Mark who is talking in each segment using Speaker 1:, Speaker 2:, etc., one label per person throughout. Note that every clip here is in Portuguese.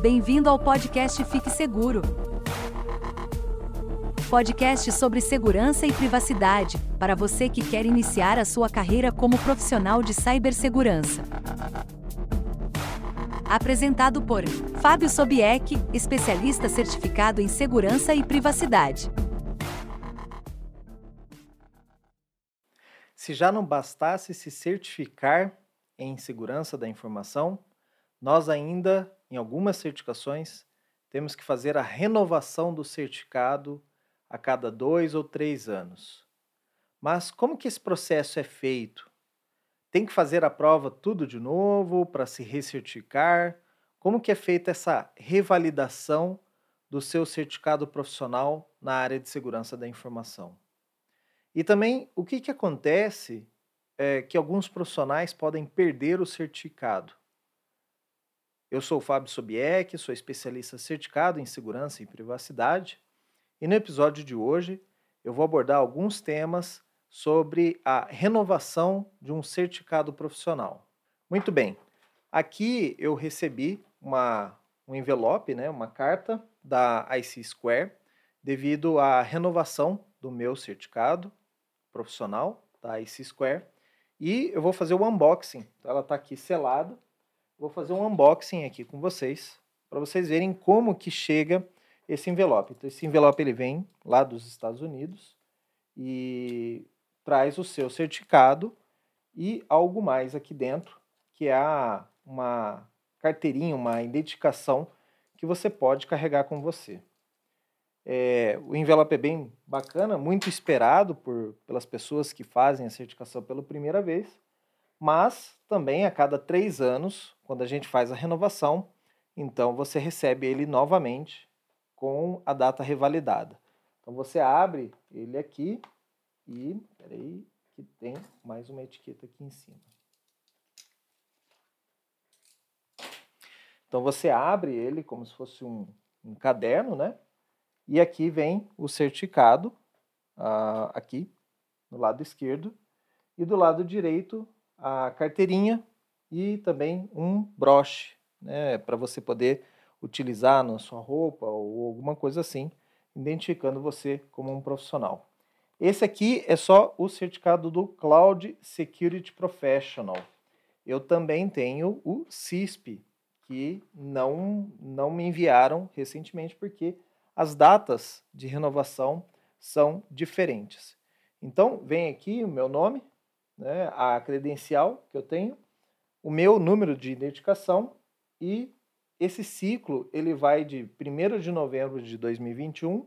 Speaker 1: Bem-vindo ao podcast Fique Seguro. Podcast sobre segurança e privacidade, para você que quer iniciar a sua carreira como profissional de cibersegurança. Apresentado por Fábio Sobieck, especialista certificado em segurança e privacidade.
Speaker 2: Se já não bastasse se certificar em segurança da informação, nós ainda, em algumas certificações, temos que fazer a renovação do certificado a cada dois ou três anos. Mas como que esse processo é feito? Tem que fazer a prova tudo de novo para se recertificar? Como que é feita essa revalidação do seu certificado profissional na área de segurança da informação? E também o que, que acontece é que alguns profissionais podem perder o certificado. Eu sou o Fábio Sobieck, sou especialista certificado em segurança e privacidade, e no episódio de hoje eu vou abordar alguns temas sobre a renovação de um certificado profissional. Muito bem, aqui eu recebi uma, um envelope, né, uma carta da IC Square, devido à renovação do meu certificado profissional da IC Square, e eu vou fazer o unboxing. Ela está aqui selada vou fazer um unboxing aqui com vocês, para vocês verem como que chega esse envelope. Então, esse envelope ele vem lá dos Estados Unidos e traz o seu certificado e algo mais aqui dentro, que é uma carteirinha, uma identificação que você pode carregar com você. É, o envelope é bem bacana, muito esperado por, pelas pessoas que fazem a certificação pela primeira vez mas também a cada três anos, quando a gente faz a renovação, então você recebe ele novamente com a data revalidada. Então você abre ele aqui e, peraí, que tem mais uma etiqueta aqui em cima. Então você abre ele como se fosse um, um caderno, né? E aqui vem o certificado, uh, aqui no lado esquerdo, e do lado direito a carteirinha e também um broche, né, para você poder utilizar na sua roupa ou alguma coisa assim, identificando você como um profissional. Esse aqui é só o certificado do Cloud Security Professional. Eu também tenho o CISP, que não, não me enviaram recentemente porque as datas de renovação são diferentes. Então, vem aqui o meu nome, né, a credencial que eu tenho, o meu número de identificação e esse ciclo ele vai de 1 de novembro de 2021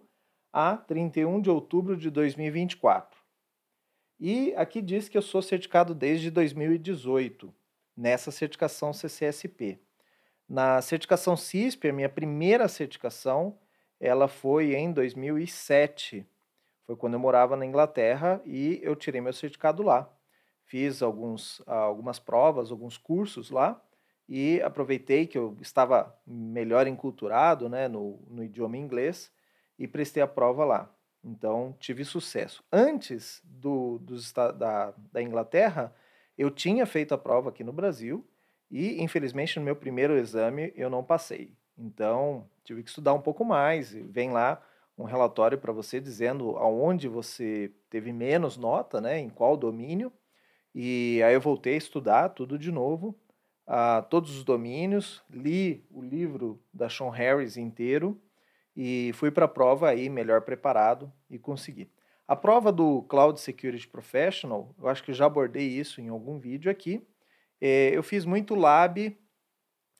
Speaker 2: a 31 de outubro de 2024. E aqui diz que eu sou certificado desde 2018, nessa certificação CCSP. Na certificação CISP, a minha primeira certificação, ela foi em 2007. Foi quando eu morava na Inglaterra e eu tirei meu certificado lá fiz alguns, algumas provas, alguns cursos lá e aproveitei que eu estava melhor enculturado né, no, no idioma inglês e prestei a prova lá. Então, tive sucesso. Antes do, dos, da, da Inglaterra, eu tinha feito a prova aqui no Brasil e, infelizmente, no meu primeiro exame eu não passei. Então, tive que estudar um pouco mais. Vem lá um relatório para você dizendo aonde você teve menos nota, né, em qual domínio, e aí eu voltei a estudar tudo de novo, uh, todos os domínios, li o livro da Sean Harris inteiro e fui para a prova aí melhor preparado e consegui. A prova do Cloud Security Professional, eu acho que já abordei isso em algum vídeo aqui. É, eu fiz muito lab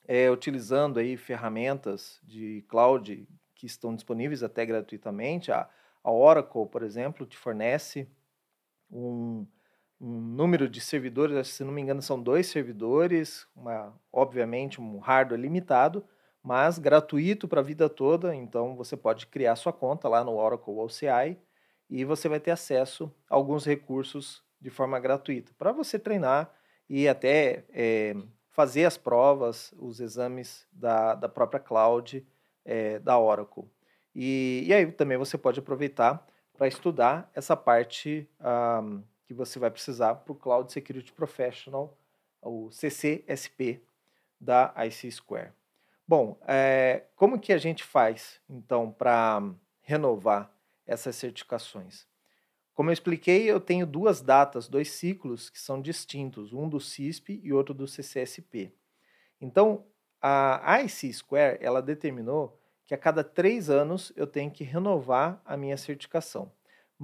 Speaker 2: é, utilizando aí ferramentas de cloud que estão disponíveis até gratuitamente. A, a Oracle, por exemplo, te fornece um, um número de servidores, se não me engano, são dois servidores, uma, obviamente um hardware limitado, mas gratuito para a vida toda. Então você pode criar sua conta lá no Oracle OCI e você vai ter acesso a alguns recursos de forma gratuita para você treinar e até é, fazer as provas, os exames da, da própria cloud é, da Oracle. E, e aí também você pode aproveitar para estudar essa parte. Um, que você vai precisar para o Cloud Security Professional, o CCSP da IC Square. Bom, é, como que a gente faz, então, para renovar essas certificações? Como eu expliquei, eu tenho duas datas, dois ciclos que são distintos, um do CISP e outro do CCSP. Então, a IC Square, ela determinou que a cada três anos eu tenho que renovar a minha certificação.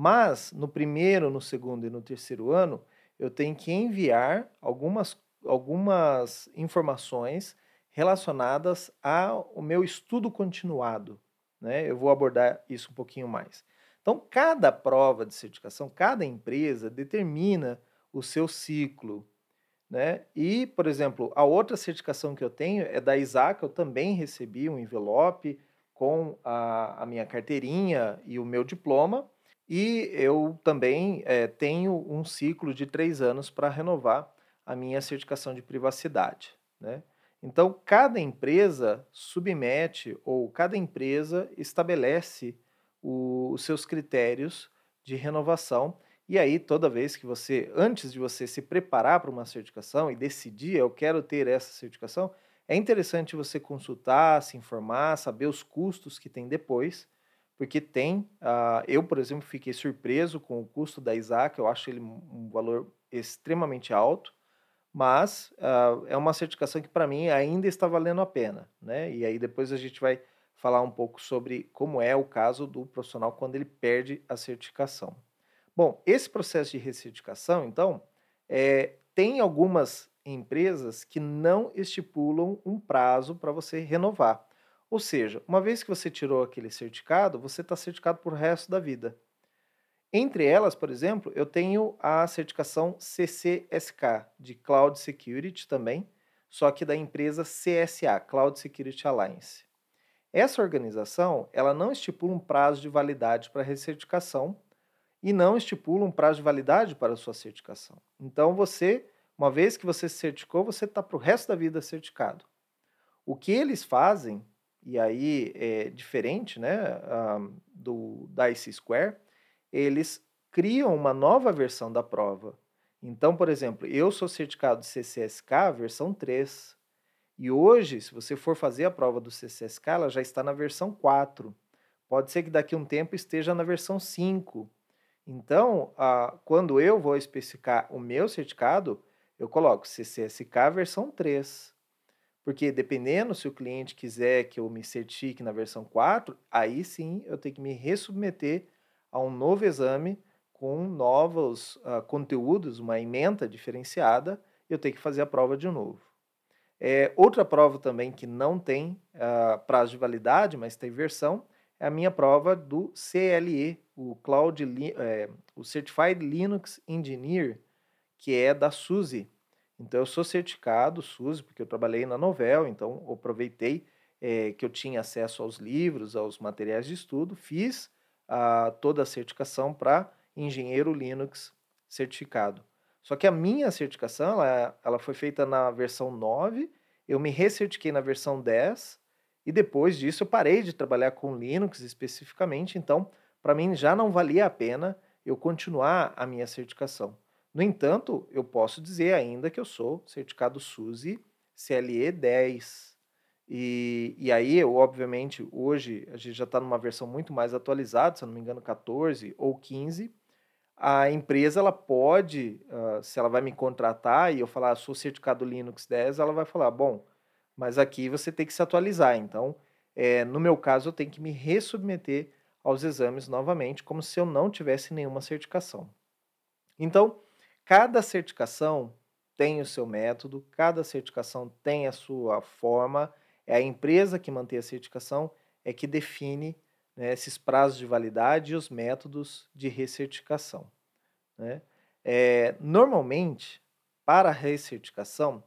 Speaker 2: Mas, no primeiro, no segundo e no terceiro ano, eu tenho que enviar algumas, algumas informações relacionadas ao meu estudo continuado. Né? Eu vou abordar isso um pouquinho mais. Então, cada prova de certificação, cada empresa determina o seu ciclo. Né? E, por exemplo, a outra certificação que eu tenho é da Isaac, eu também recebi um envelope com a, a minha carteirinha e o meu diploma. E eu também é, tenho um ciclo de três anos para renovar a minha certificação de privacidade. Né? Então, cada empresa submete ou cada empresa estabelece o, os seus critérios de renovação. E aí, toda vez que você, antes de você se preparar para uma certificação e decidir, eu quero ter essa certificação, é interessante você consultar, se informar, saber os custos que tem depois, porque tem. Uh, eu, por exemplo, fiquei surpreso com o custo da Isaac, eu acho ele um valor extremamente alto mas uh, é uma certificação que para mim ainda está valendo a pena, né? E aí depois a gente vai falar um pouco sobre como é o caso do profissional quando ele perde a certificação. Bom, esse processo de recertificação, então, é, tem algumas empresas que não estipulam um prazo para você renovar. Ou seja, uma vez que você tirou aquele certificado, você está certificado por resto da vida. Entre elas, por exemplo, eu tenho a certificação CCSK de Cloud Security também, só que da empresa CSA, Cloud Security Alliance. Essa organização, ela não estipula um prazo de validade para a recertificação e não estipula um prazo de validade para a sua certificação. Então, você, uma vez que você se certificou, você está para o resto da vida certificado. O que eles fazem, e aí é diferente né, do da Square, eles criam uma nova versão da prova. Então, por exemplo, eu sou certificado de CCSK versão 3. E hoje, se você for fazer a prova do CCSK, ela já está na versão 4. Pode ser que daqui a um tempo esteja na versão 5. Então, a, quando eu vou especificar o meu certificado, eu coloco CCSK versão 3. Porque dependendo se o cliente quiser que eu me certifique na versão 4, aí sim eu tenho que me resubmeter a um novo exame com novos uh, conteúdos, uma emenda diferenciada, eu tenho que fazer a prova de novo. É, outra prova também que não tem uh, prazo de validade, mas tem versão, é a minha prova do CLE, o Cloud, é, o Certified Linux Engineer, que é da SUSE. Então eu sou certificado SUSE porque eu trabalhei na Novel, então aproveitei é, que eu tinha acesso aos livros, aos materiais de estudo, fiz a, toda a certificação para engenheiro Linux certificado. Só que a minha certificação ela, ela foi feita na versão 9, eu me recertifiquei na versão 10 e depois disso eu parei de trabalhar com Linux especificamente, então para mim já não valia a pena eu continuar a minha certificação. No entanto, eu posso dizer ainda que eu sou certificado SUSE CLE 10. E, e aí, eu, obviamente, hoje a gente já está numa versão muito mais atualizada, se eu não me engano, 14 ou 15. A empresa ela pode, uh, se ela vai me contratar e eu falar, sou certificado Linux 10, ela vai falar, bom, mas aqui você tem que se atualizar. Então, é, no meu caso, eu tenho que me resubmeter aos exames novamente, como se eu não tivesse nenhuma certificação. Então, cada certificação tem o seu método, cada certificação tem a sua forma é a empresa que mantém a certificação, é que define né, esses prazos de validade e os métodos de recertificação. Né? É, normalmente, para a recertificação,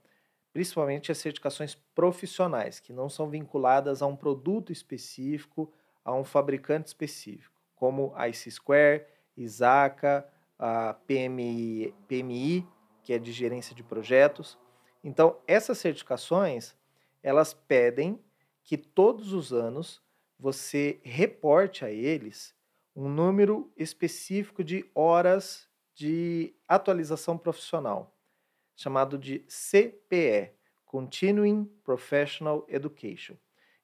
Speaker 2: principalmente as certificações profissionais, que não são vinculadas a um produto específico, a um fabricante específico, como a IC Square, ISACA, a PMI, PMI, que é de gerência de projetos. Então, essas certificações, elas pedem que todos os anos você reporte a eles um número específico de horas de atualização profissional, chamado de CPE, Continuing Professional Education.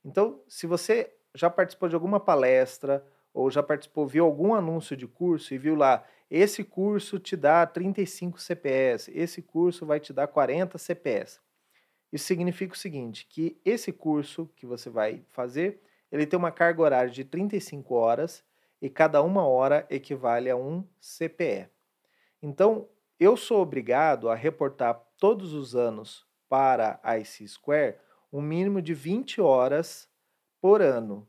Speaker 2: Então, se você já participou de alguma palestra ou já participou, viu algum anúncio de curso e viu lá, esse curso te dá 35 CPS, esse curso vai te dar 40 CPS. Isso significa o seguinte, que esse curso que você vai fazer, ele tem uma carga horária de 35 horas e cada uma hora equivale a um CPE. Então, eu sou obrigado a reportar todos os anos para a IC Square um mínimo de 20 horas por ano.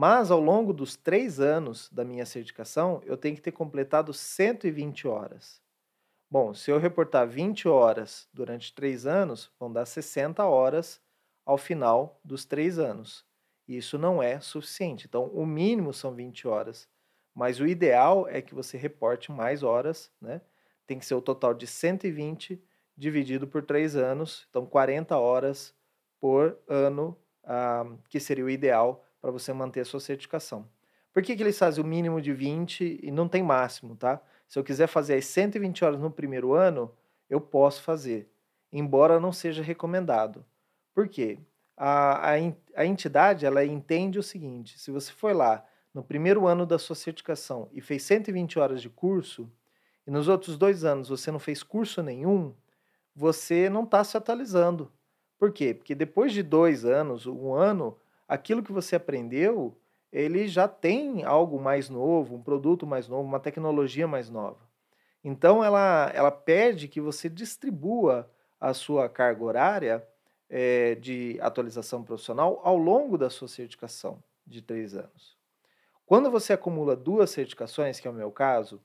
Speaker 2: Mas ao longo dos três anos da minha certificação, eu tenho que ter completado 120 horas. Bom, se eu reportar 20 horas durante três anos, vão dar 60 horas ao final dos três anos. Isso não é suficiente. Então, o mínimo são 20 horas. Mas o ideal é que você reporte mais horas, né? Tem que ser o total de 120 dividido por três anos, então 40 horas por ano, ah, que seria o ideal para você manter a sua certificação. Por que, que eles fazem o mínimo de 20 e não tem máximo, tá? Se eu quiser fazer as 120 horas no primeiro ano, eu posso fazer, embora não seja recomendado. Por quê? A, a, a entidade ela entende o seguinte: se você foi lá no primeiro ano da sua certificação e fez 120 horas de curso, e nos outros dois anos você não fez curso nenhum, você não está se atualizando. Por quê? Porque depois de dois anos, um ano, aquilo que você aprendeu ele já tem algo mais novo, um produto mais novo, uma tecnologia mais nova. Então, ela, ela pede que você distribua a sua carga horária é, de atualização profissional ao longo da sua certificação de três anos. Quando você acumula duas certificações, que é o meu caso,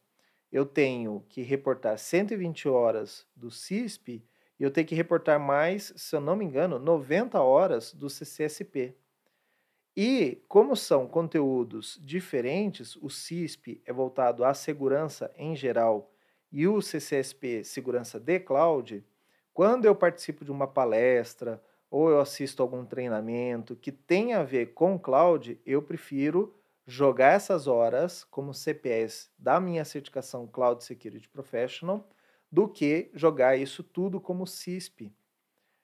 Speaker 2: eu tenho que reportar 120 horas do CISP e eu tenho que reportar mais, se eu não me engano, 90 horas do CCSP. E como são conteúdos diferentes, o CISP é voltado à segurança em geral e o CCSP segurança de cloud, quando eu participo de uma palestra ou eu assisto algum treinamento que tem a ver com cloud, eu prefiro jogar essas horas como CPS da minha certificação Cloud Security Professional do que jogar isso tudo como CISP.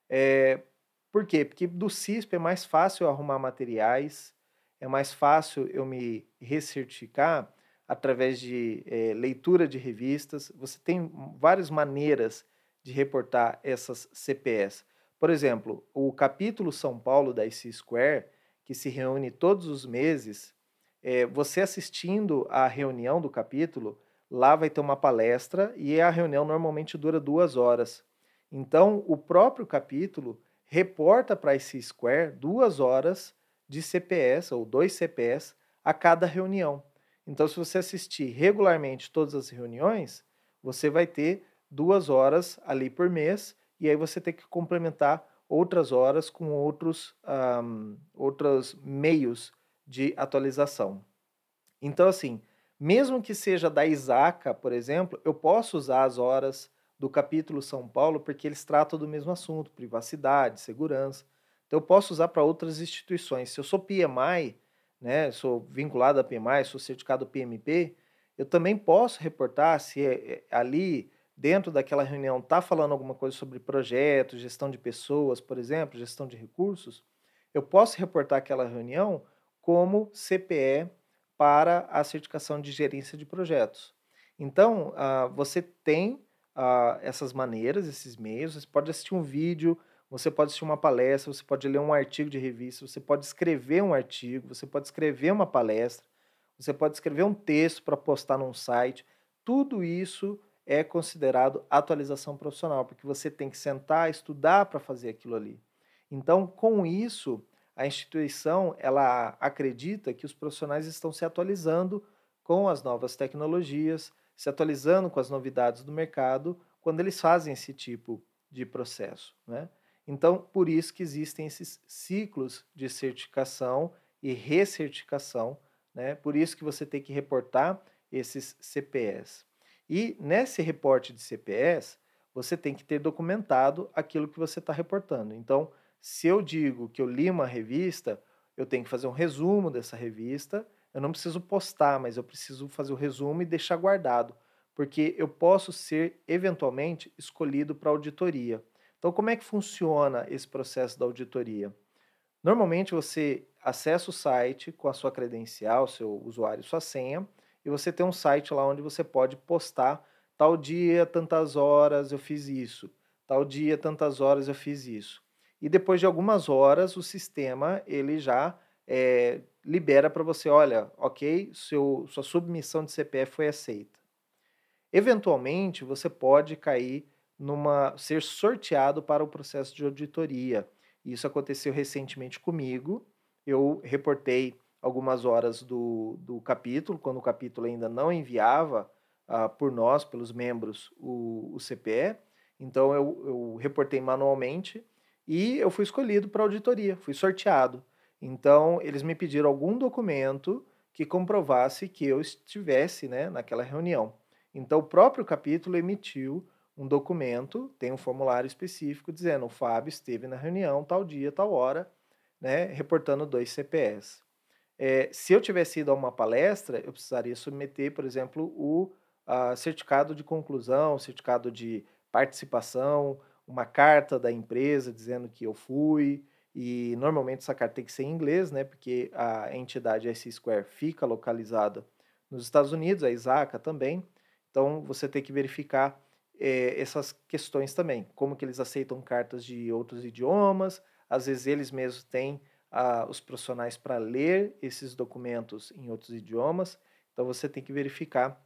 Speaker 2: É, por quê? Porque do CISP é mais fácil eu arrumar materiais, é mais fácil eu me recertificar através de é, leitura de revistas. Você tem várias maneiras de reportar essas CPS. Por exemplo, o capítulo São Paulo da IC Square, que se reúne todos os meses, é, você assistindo à reunião do capítulo, lá vai ter uma palestra e a reunião normalmente dura duas horas. Então, o próprio capítulo reporta para esse Square duas horas de CPS ou dois CPS a cada reunião. Então, se você assistir regularmente todas as reuniões, você vai ter duas horas ali por mês e aí você tem que complementar outras horas com outros, um, outros meios de atualização. Então, assim, mesmo que seja da Isaca, por exemplo, eu posso usar as horas do capítulo São Paulo, porque eles tratam do mesmo assunto, privacidade, segurança. Então eu posso usar para outras instituições. Se eu sou PMI, né, sou vinculado a PMI, sou certificado PMP, eu também posso reportar se é, é, ali dentro daquela reunião está falando alguma coisa sobre projetos, gestão de pessoas, por exemplo, gestão de recursos, eu posso reportar aquela reunião como CPE para a certificação de gerência de projetos. Então, uh, você tem uh, essas maneiras, esses meios. Você pode assistir um vídeo, você pode assistir uma palestra, você pode ler um artigo de revista, você pode escrever um artigo, você pode escrever uma palestra, você pode escrever um texto para postar num site. Tudo isso é considerado atualização profissional, porque você tem que sentar, estudar para fazer aquilo ali. Então, com isso, a instituição ela acredita que os profissionais estão se atualizando com as novas tecnologias, se atualizando com as novidades do mercado quando eles fazem esse tipo de processo. Né? Então, por isso que existem esses ciclos de certificação e recertificação, né? por isso que você tem que reportar esses CPS. E nesse reporte de CPS, você tem que ter documentado aquilo que você está reportando. Então, se eu digo que eu li uma revista, eu tenho que fazer um resumo dessa revista eu não preciso postar, mas eu preciso fazer o resumo e deixar guardado, porque eu posso ser eventualmente escolhido para auditoria. Então, como é que funciona esse processo da auditoria? Normalmente você acessa o site com a sua credencial, seu usuário, sua senha, e você tem um site lá onde você pode postar tal dia, tantas horas eu fiz isso, tal dia, tantas horas eu fiz isso. E depois de algumas horas, o sistema ele já é, libera para você, olha, ok, seu, sua submissão de CPF foi aceita. Eventualmente, você pode cair numa ser sorteado para o processo de auditoria. Isso aconteceu recentemente comigo. Eu reportei algumas horas do, do capítulo, quando o capítulo ainda não enviava uh, por nós, pelos membros, o, o CPE. Então eu, eu reportei manualmente e eu fui escolhido para auditoria, fui sorteado. Então eles me pediram algum documento que comprovasse que eu estivesse né, naquela reunião. Então o próprio capítulo emitiu um documento, tem um formulário específico dizendo o Fábio esteve na reunião tal dia, tal hora, né, reportando dois CPS. É, se eu tivesse ido a uma palestra, eu precisaria submeter, por exemplo, o certificado de conclusão, certificado de participação, uma carta da empresa dizendo que eu fui, e normalmente essa carta tem que ser em inglês, né, porque a entidade S Square fica localizada nos Estados Unidos, a ISACA também, então você tem que verificar é, essas questões também, como que eles aceitam cartas de outros idiomas, às vezes eles mesmos têm ah, os profissionais para ler esses documentos em outros idiomas, então você tem que verificar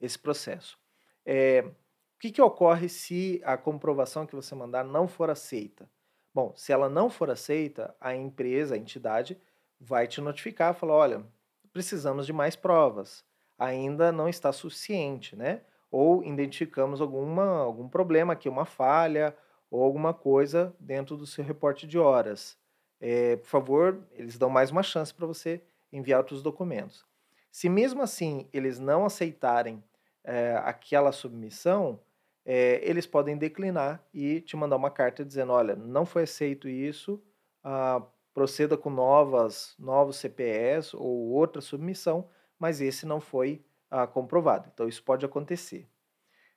Speaker 2: esse processo. É, o que, que ocorre se a comprovação que você mandar não for aceita? Bom, se ela não for aceita, a empresa, a entidade, vai te notificar, falar, olha, precisamos de mais provas, ainda não está suficiente, né? Ou identificamos alguma, algum problema aqui, uma falha ou alguma coisa dentro do seu reporte de horas é, por favor, eles dão mais uma chance para você enviar outros documentos. Se mesmo assim eles não aceitarem é, aquela submissão, é, eles podem declinar e te mandar uma carta dizendo, olha, não foi aceito isso, ah, proceda com novas, novos CPS ou outra submissão, mas esse não foi ah, comprovado. Então isso pode acontecer.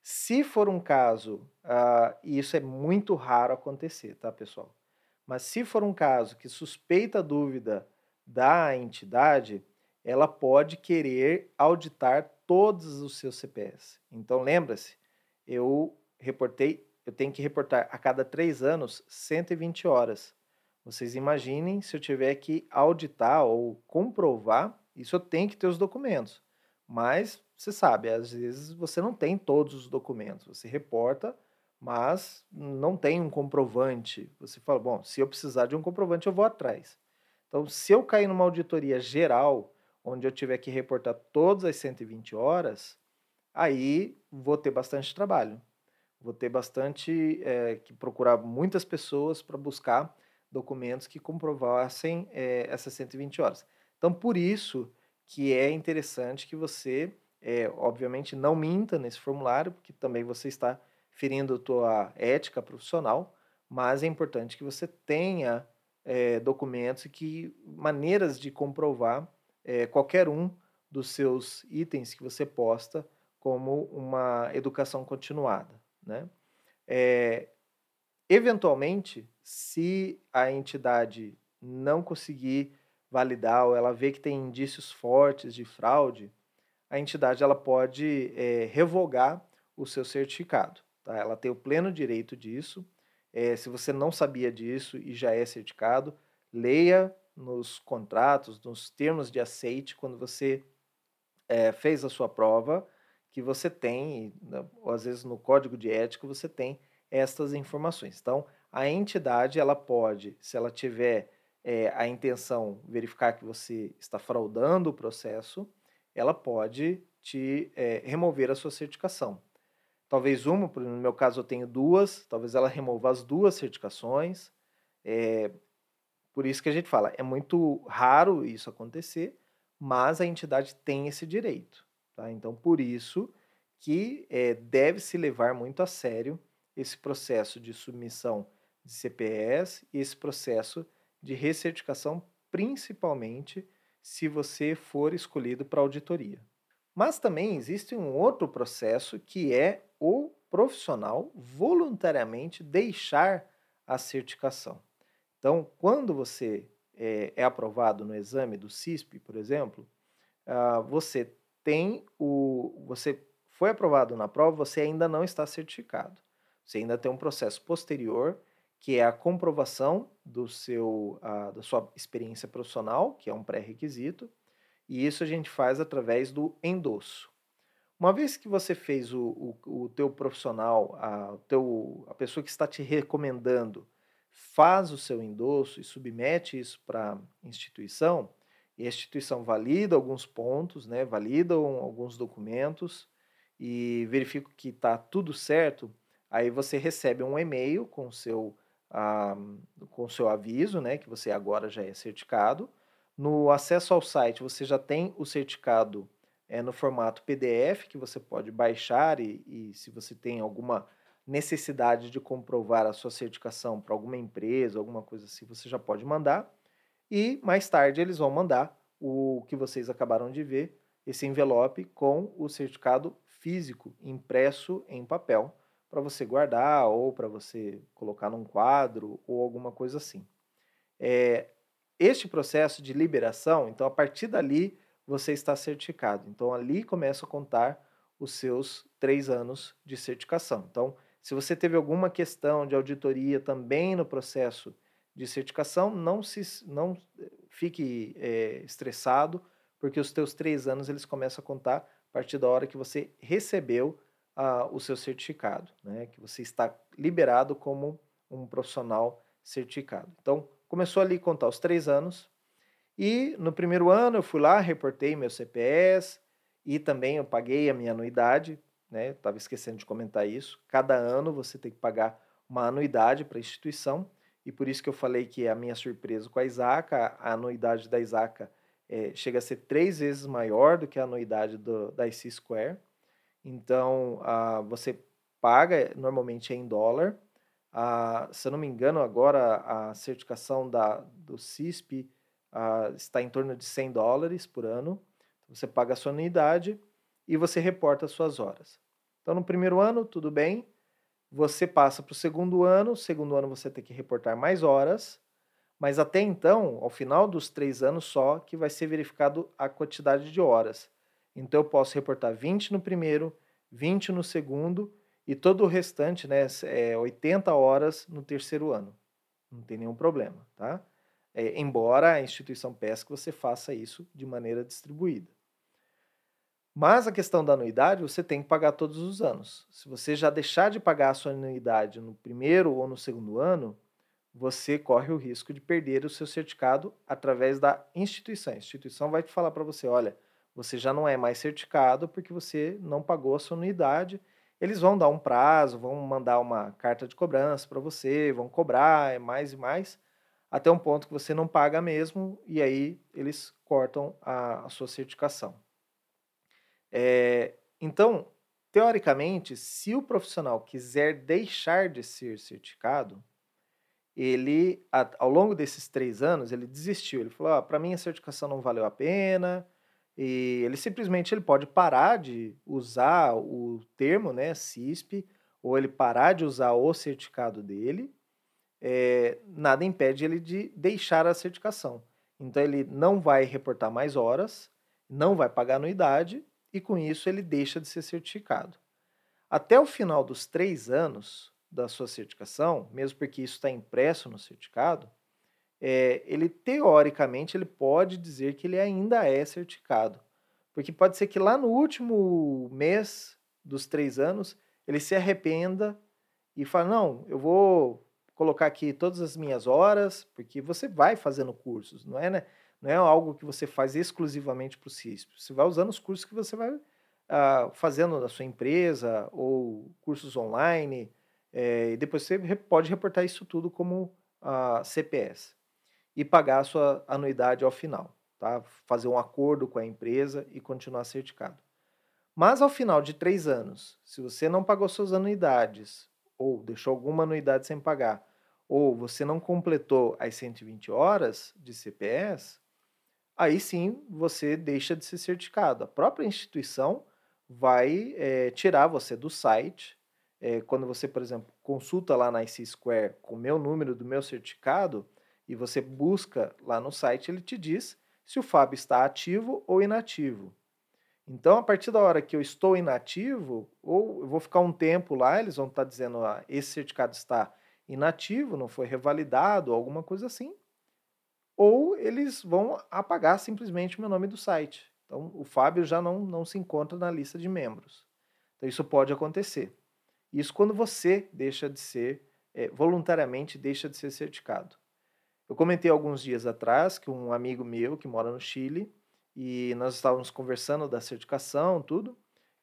Speaker 2: Se for um caso, ah, e isso é muito raro acontecer, tá, pessoal? Mas se for um caso que suspeita dúvida da entidade, ela pode querer auditar todos os seus CPS. Então lembra-se, eu reportei, eu tenho que reportar a cada três anos 120 horas. Vocês imaginem se eu tiver que auditar ou comprovar, isso eu tenho que ter os documentos. Mas você sabe, às vezes você não tem todos os documentos. Você reporta mas não tem um comprovante. Você fala, bom, se eu precisar de um comprovante, eu vou atrás. Então, se eu cair numa auditoria geral, onde eu tiver que reportar todas as 120 horas, aí vou ter bastante trabalho. Vou ter bastante é, que procurar muitas pessoas para buscar documentos que comprovassem é, essas 120 horas. Então, por isso que é interessante que você, é, obviamente, não minta nesse formulário, porque também você está ferindo a tua ética profissional, mas é importante que você tenha é, documentos e que maneiras de comprovar qualquer um dos seus itens que você posta como uma educação continuada, né? É, eventualmente, se a entidade não conseguir validar ou ela vê que tem indícios fortes de fraude, a entidade ela pode é, revogar o seu certificado. Tá? Ela tem o pleno direito disso. É, se você não sabia disso e já é certificado, leia nos contratos, nos termos de aceite, quando você é, fez a sua prova, que você tem, né, ou às vezes no código de ética, você tem estas informações. Então, a entidade, ela pode, se ela tiver é, a intenção verificar que você está fraudando o processo, ela pode te é, remover a sua certificação talvez uma, no meu caso eu tenho duas, talvez ela remova as duas certificações. É, por isso que a gente fala, é muito raro isso acontecer, mas a entidade tem esse direito. Tá? Então, por isso que é, deve se levar muito a sério esse processo de submissão de CPS e esse processo de recertificação, principalmente se você for escolhido para auditoria. Mas também existe um outro processo que é o profissional voluntariamente deixar a certificação. Então, quando você é, é aprovado no exame do CISP, por exemplo, uh, você tem o. Você foi aprovado na prova, você ainda não está certificado. Você ainda tem um processo posterior, que é a comprovação do seu, uh, da sua experiência profissional, que é um pré-requisito, e isso a gente faz através do endosso. Uma vez que você fez o, o, o teu profissional, a, teu, a pessoa que está te recomendando, faz o seu endosso e submete isso para a instituição, e a instituição valida alguns pontos, né, valida alguns documentos e verifica que está tudo certo, aí você recebe um e-mail com seu, ah, com seu aviso, né, que você agora já é certificado. No acesso ao site, você já tem o certificado é, no formato PDF, que você pode baixar e, e se você tem alguma necessidade de comprovar a sua certificação para alguma empresa, alguma coisa assim, você já pode mandar. E mais tarde eles vão mandar o que vocês acabaram de ver, esse envelope com o certificado físico impresso em papel para você guardar ou para você colocar num quadro ou alguma coisa assim. É, este processo de liberação, então a partir dali você está certificado. Então ali começa a contar os seus três anos de certificação. Então, se você teve alguma questão de auditoria também no processo de certificação, não se não fique é, estressado, porque os teus três anos eles começam a contar a partir da hora que você recebeu uh, o seu certificado, né? Que você está liberado como um profissional certificado. Então, começou ali a contar os três anos, e no primeiro ano eu fui lá, reportei meu CPS e também eu paguei a minha anuidade, né? Estava esquecendo de comentar isso. Cada ano você tem que pagar uma anuidade para a instituição e por isso que eu falei que a minha surpresa com a Isaca, a anuidade da Isaca é, chega a ser três vezes maior do que a anuidade do, da IC Square. Então, a, você paga normalmente em dólar. Se eu não me engano, agora a certificação da, do CISP está em torno de 100 dólares por ano. Você paga a sua anuidade e você reporta as suas horas. Então, no primeiro ano, tudo bem. Você passa para o segundo ano. segundo ano, você tem que reportar mais horas. Mas até então, ao final dos três anos só, que vai ser verificado a quantidade de horas. Então, eu posso reportar 20 no primeiro, 20 no segundo e todo o restante, né, é 80 horas no terceiro ano. Não tem nenhum problema, tá? é, embora a instituição peça que você faça isso de maneira distribuída. Mas a questão da anuidade você tem que pagar todos os anos. Se você já deixar de pagar a sua anuidade no primeiro ou no segundo ano, você corre o risco de perder o seu certificado através da instituição. A instituição vai te falar para você: olha, você já não é mais certificado porque você não pagou a sua anuidade. Eles vão dar um prazo, vão mandar uma carta de cobrança para você, vão cobrar é mais e mais até um ponto que você não paga mesmo e aí eles cortam a, a sua certificação. É, então, teoricamente, se o profissional quiser deixar de ser certificado, ele, ao longo desses três anos, ele desistiu. Ele falou: ah, para mim a certificação não valeu a pena. E ele simplesmente ele pode parar de usar o termo, né, CISP, ou ele parar de usar o certificado dele é, nada impede ele de deixar a certificação. Então ele não vai reportar mais horas, não vai pagar anuidade e com isso ele deixa de ser certificado. Até o final dos três anos da sua certificação, mesmo porque isso está impresso no certificado, é, ele teoricamente ele pode dizer que ele ainda é certificado, porque pode ser que lá no último mês dos três anos ele se arrependa e fale não, eu vou colocar aqui todas as minhas horas, porque você vai fazendo cursos, não é, né? Não é algo que você faz exclusivamente para o CISP. Você vai usando os cursos que você vai uh, fazendo na sua empresa ou cursos online, é, e depois você pode reportar isso tudo como uh, CPS e pagar a sua anuidade ao final, tá? Fazer um acordo com a empresa e continuar certificado. Mas ao final de três anos, se você não pagou suas anuidades ou deixou alguma anuidade sem pagar, ou você não completou as 120 horas de CPS, aí sim você deixa de ser certificado. A própria instituição vai é, tirar você do site. É, quando você, por exemplo, consulta lá na IC Square com o meu número do meu certificado, e você busca lá no site, ele te diz se o FAB está ativo ou inativo. Então, a partir da hora que eu estou inativo, ou eu vou ficar um tempo lá, eles vão estar dizendo, ah, esse certificado está inativo, não foi revalidado, alguma coisa assim, ou eles vão apagar simplesmente o meu nome do site. Então, o Fábio já não, não se encontra na lista de membros. Então, isso pode acontecer. Isso quando você deixa de ser, é, voluntariamente deixa de ser certificado. Eu comentei alguns dias atrás que um amigo meu que mora no Chile e nós estávamos conversando da certificação, tudo,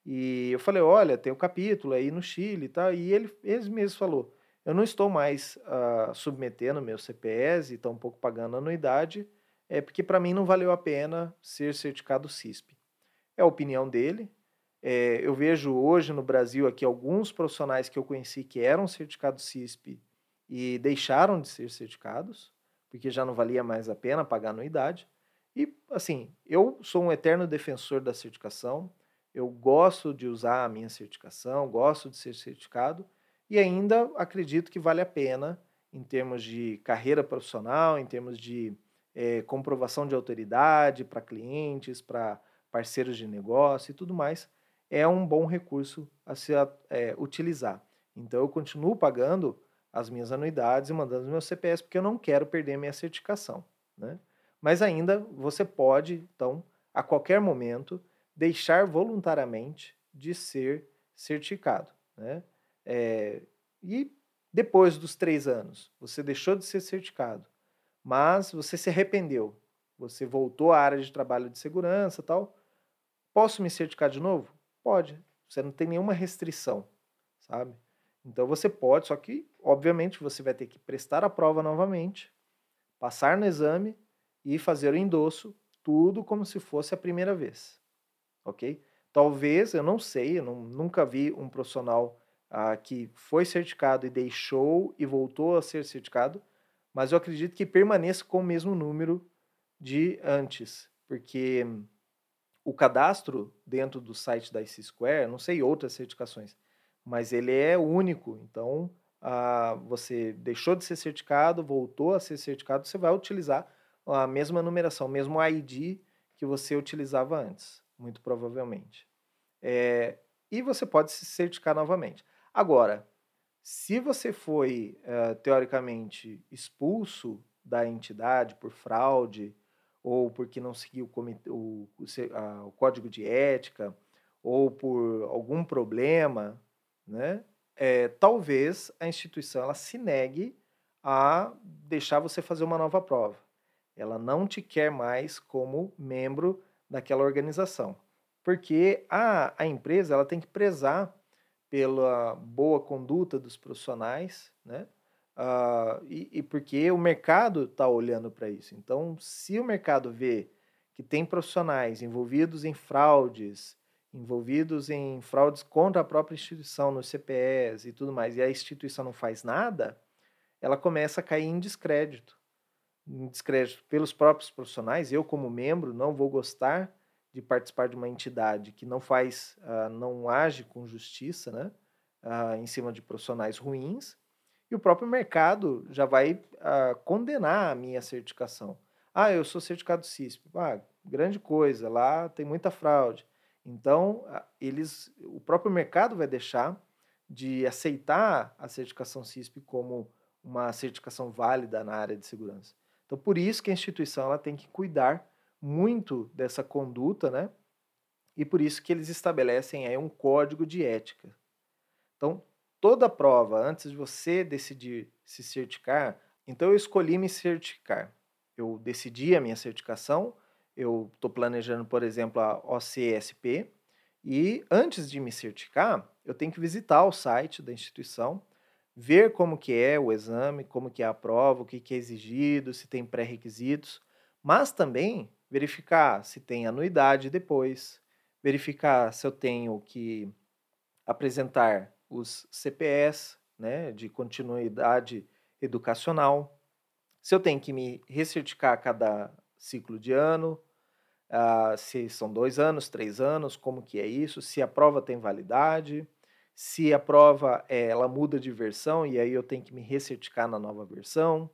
Speaker 2: e eu falei, olha, tem um capítulo aí no Chile e tal, e ele, ele mesmo falou, eu não estou mais uh, submetendo meu CPS e tampouco pagando anuidade, é porque para mim não valeu a pena ser certificado CISP. É a opinião dele. É, eu vejo hoje no Brasil aqui alguns profissionais que eu conheci que eram certificados CISP e deixaram de ser certificados porque já não valia mais a pena pagar anuidade. E, assim, eu sou um eterno defensor da certificação, eu gosto de usar a minha certificação, gosto de ser certificado e ainda acredito que vale a pena em termos de carreira profissional, em termos de é, comprovação de autoridade para clientes, para parceiros de negócio e tudo mais, é um bom recurso a se é, utilizar. Então eu continuo pagando as minhas anuidades e mandando os meus CPS, porque eu não quero perder minha certificação. Né? Mas ainda você pode, então, a qualquer momento, deixar voluntariamente de ser certificado. Né? É, e depois dos três anos, você deixou de ser certificado, mas você se arrependeu, você voltou à área de trabalho de segurança tal. Posso me certificar de novo? Pode. Você não tem nenhuma restrição, sabe? Então você pode, só que, obviamente, você vai ter que prestar a prova novamente, passar no exame e fazer o endosso, tudo como se fosse a primeira vez. Ok? Talvez, eu não sei, eu não, nunca vi um profissional que foi certificado e deixou e voltou a ser certificado, mas eu acredito que permaneça com o mesmo número de antes, porque o cadastro dentro do site da IC Square, não sei outras certificações, mas ele é único. Então, você deixou de ser certificado, voltou a ser certificado, você vai utilizar a mesma numeração, o mesmo ID que você utilizava antes, muito provavelmente. É, e você pode se certificar novamente. Agora, se você foi, uh, teoricamente, expulso da entidade por fraude, ou porque não seguiu o, o, o, código de ética, ou por algum problema né? É, talvez a instituição ela se negue a deixar você fazer uma nova prova. Ela não te quer mais como membro daquela organização, porque a, a empresa ela tem que prezar pela boa conduta dos profissionais, né? Uh, e, e, porque o mercado está olhando para isso. Então, se o mercado vê que tem profissionais envolvidos em fraudes, envolvidos em fraudes contra a própria instituição, nos CPS e tudo mais, e a instituição não faz nada, ela começa a cair em descrédito. Em descrédito pelos próprios profissionais. Eu, como membro, não vou gostar de participar de uma entidade que não faz, uh, não age com justiça, né? Uh, em cima de profissionais ruins. E o próprio mercado já vai uh, condenar a minha certificação. Ah, eu sou certificado CISP. Ah, grande coisa, lá tem muita fraude. Então, eles, o próprio mercado vai deixar de aceitar a certificação CISP como uma certificação válida na área de segurança. Então, por isso que a instituição ela tem que cuidar muito dessa conduta, né? E por isso que eles estabelecem aí um código de ética. Então, toda prova, antes de você decidir se certificar, então eu escolhi me certificar. Eu decidi a minha certificação, eu estou planejando, por exemplo, a OCSP, e antes de me certificar, eu tenho que visitar o site da instituição, ver como que é o exame, como que é a prova, o que, que é exigido, se tem pré-requisitos, mas também verificar se tem anuidade depois, verificar se eu tenho que apresentar os CPS, né, de continuidade educacional, se eu tenho que me recertificar a cada ciclo de ano, uh, se são dois anos, três anos, como que é isso, se a prova tem validade, se a prova é, ela muda de versão e aí eu tenho que me recertificar na nova versão.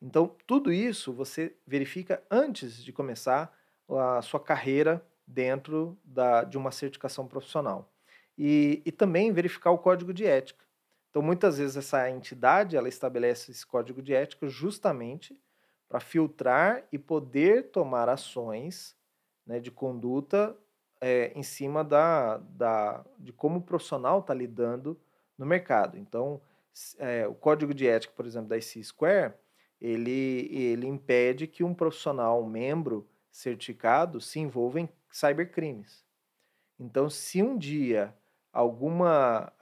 Speaker 2: Então, tudo isso você verifica antes de começar a sua carreira dentro da, de uma certificação profissional. E, e também verificar o código de ética. Então, muitas vezes essa entidade ela estabelece esse código de ética justamente para filtrar e poder tomar ações né, de conduta é, em cima da, da, de como o profissional está lidando no mercado. Então, é, o código de ética, por exemplo, da IC Square, ele, ele impede que um profissional, um membro certificado, se envolva em cybercrimes. Então, se um dia alguma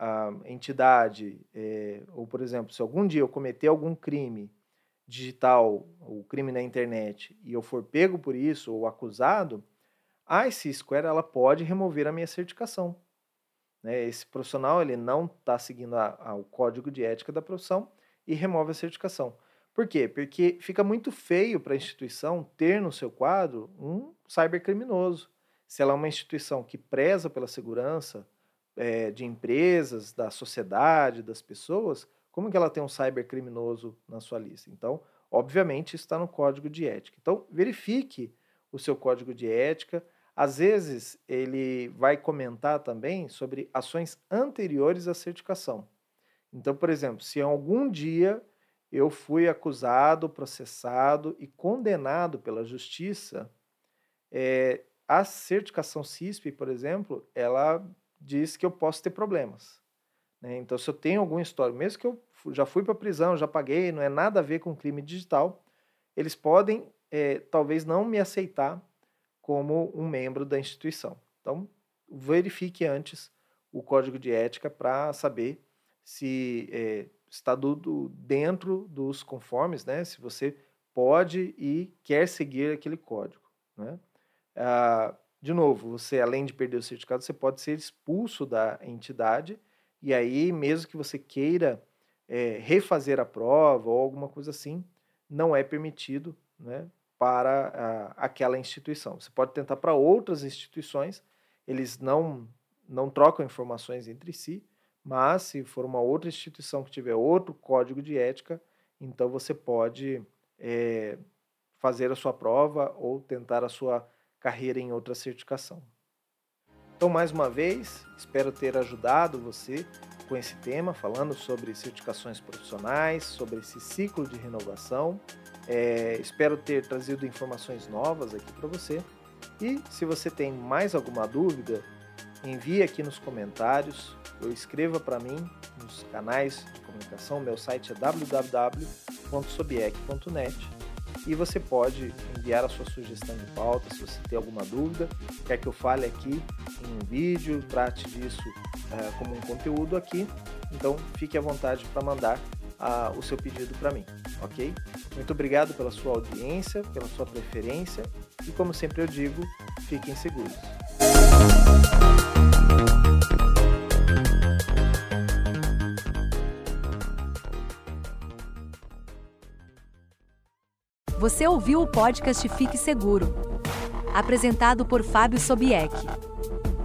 Speaker 2: entidade, é, ou por exemplo, se algum dia eu cometer algum crime digital, o crime na internet, e eu for pego por isso ou acusado, a IC Square ela pode remover a minha certificação. Né? Esse profissional ele não está seguindo a, a, o código de ética da profissão e remove a certificação. Por quê? Porque fica muito feio para a instituição ter no seu quadro um cybercriminoso. Se ela é uma instituição que preza pela segurança é, de empresas, da sociedade, das pessoas, como que ela tem um cybercriminoso na sua lista? Então, obviamente, está no código de ética. Então, verifique o seu código de ética. Às vezes, ele vai comentar também sobre ações anteriores à certificação. Então, por exemplo, se algum dia eu fui acusado, processado e condenado pela justiça, é, a certificação CISP, por exemplo, ela diz que eu posso ter problemas. Né? Então, se eu tenho algum histórico, mesmo que eu já fui para prisão, já paguei, não é nada a ver com crime digital, eles podem é, talvez não me aceitar como um membro da instituição. Então, verifique antes o código de ética para saber se é, está dentro dos conformes, né? Se você pode e quer seguir aquele código, né? Ah, de novo, você além de perder o certificado, você pode ser expulso da entidade e aí, mesmo que você queira é, refazer a prova ou alguma coisa assim, não é permitido, né? Para a, aquela instituição. Você pode tentar para outras instituições, eles não não trocam informações entre si, mas se for uma outra instituição que tiver outro código de ética, então você pode é, fazer a sua prova ou tentar a sua carreira em outra certificação. Então, mais uma vez, espero ter ajudado você com esse tema, falando sobre certificações profissionais, sobre esse ciclo de renovação. É, espero ter trazido informações novas aqui para você. E se você tem mais alguma dúvida, envie aqui nos comentários ou escreva para mim nos canais de comunicação. Meu site é www.sobiec.net e você pode enviar a sua sugestão de pauta se você tem alguma dúvida, quer que eu fale aqui em um vídeo, trate disso uh, como um conteúdo aqui. Então fique à vontade para mandar uh, o seu pedido para mim, ok? Muito obrigado pela sua audiência, pela sua preferência e como sempre eu digo, fiquem seguros.
Speaker 1: Você ouviu o podcast Fique Seguro, apresentado por Fábio Sobieck.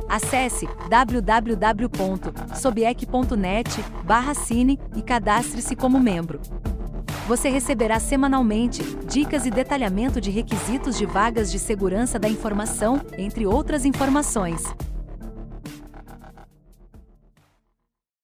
Speaker 1: Acesse www.sobieck.net/cine e cadastre-se como membro. Você receberá semanalmente dicas e detalhamento de requisitos de vagas de segurança da informação, entre outras informações.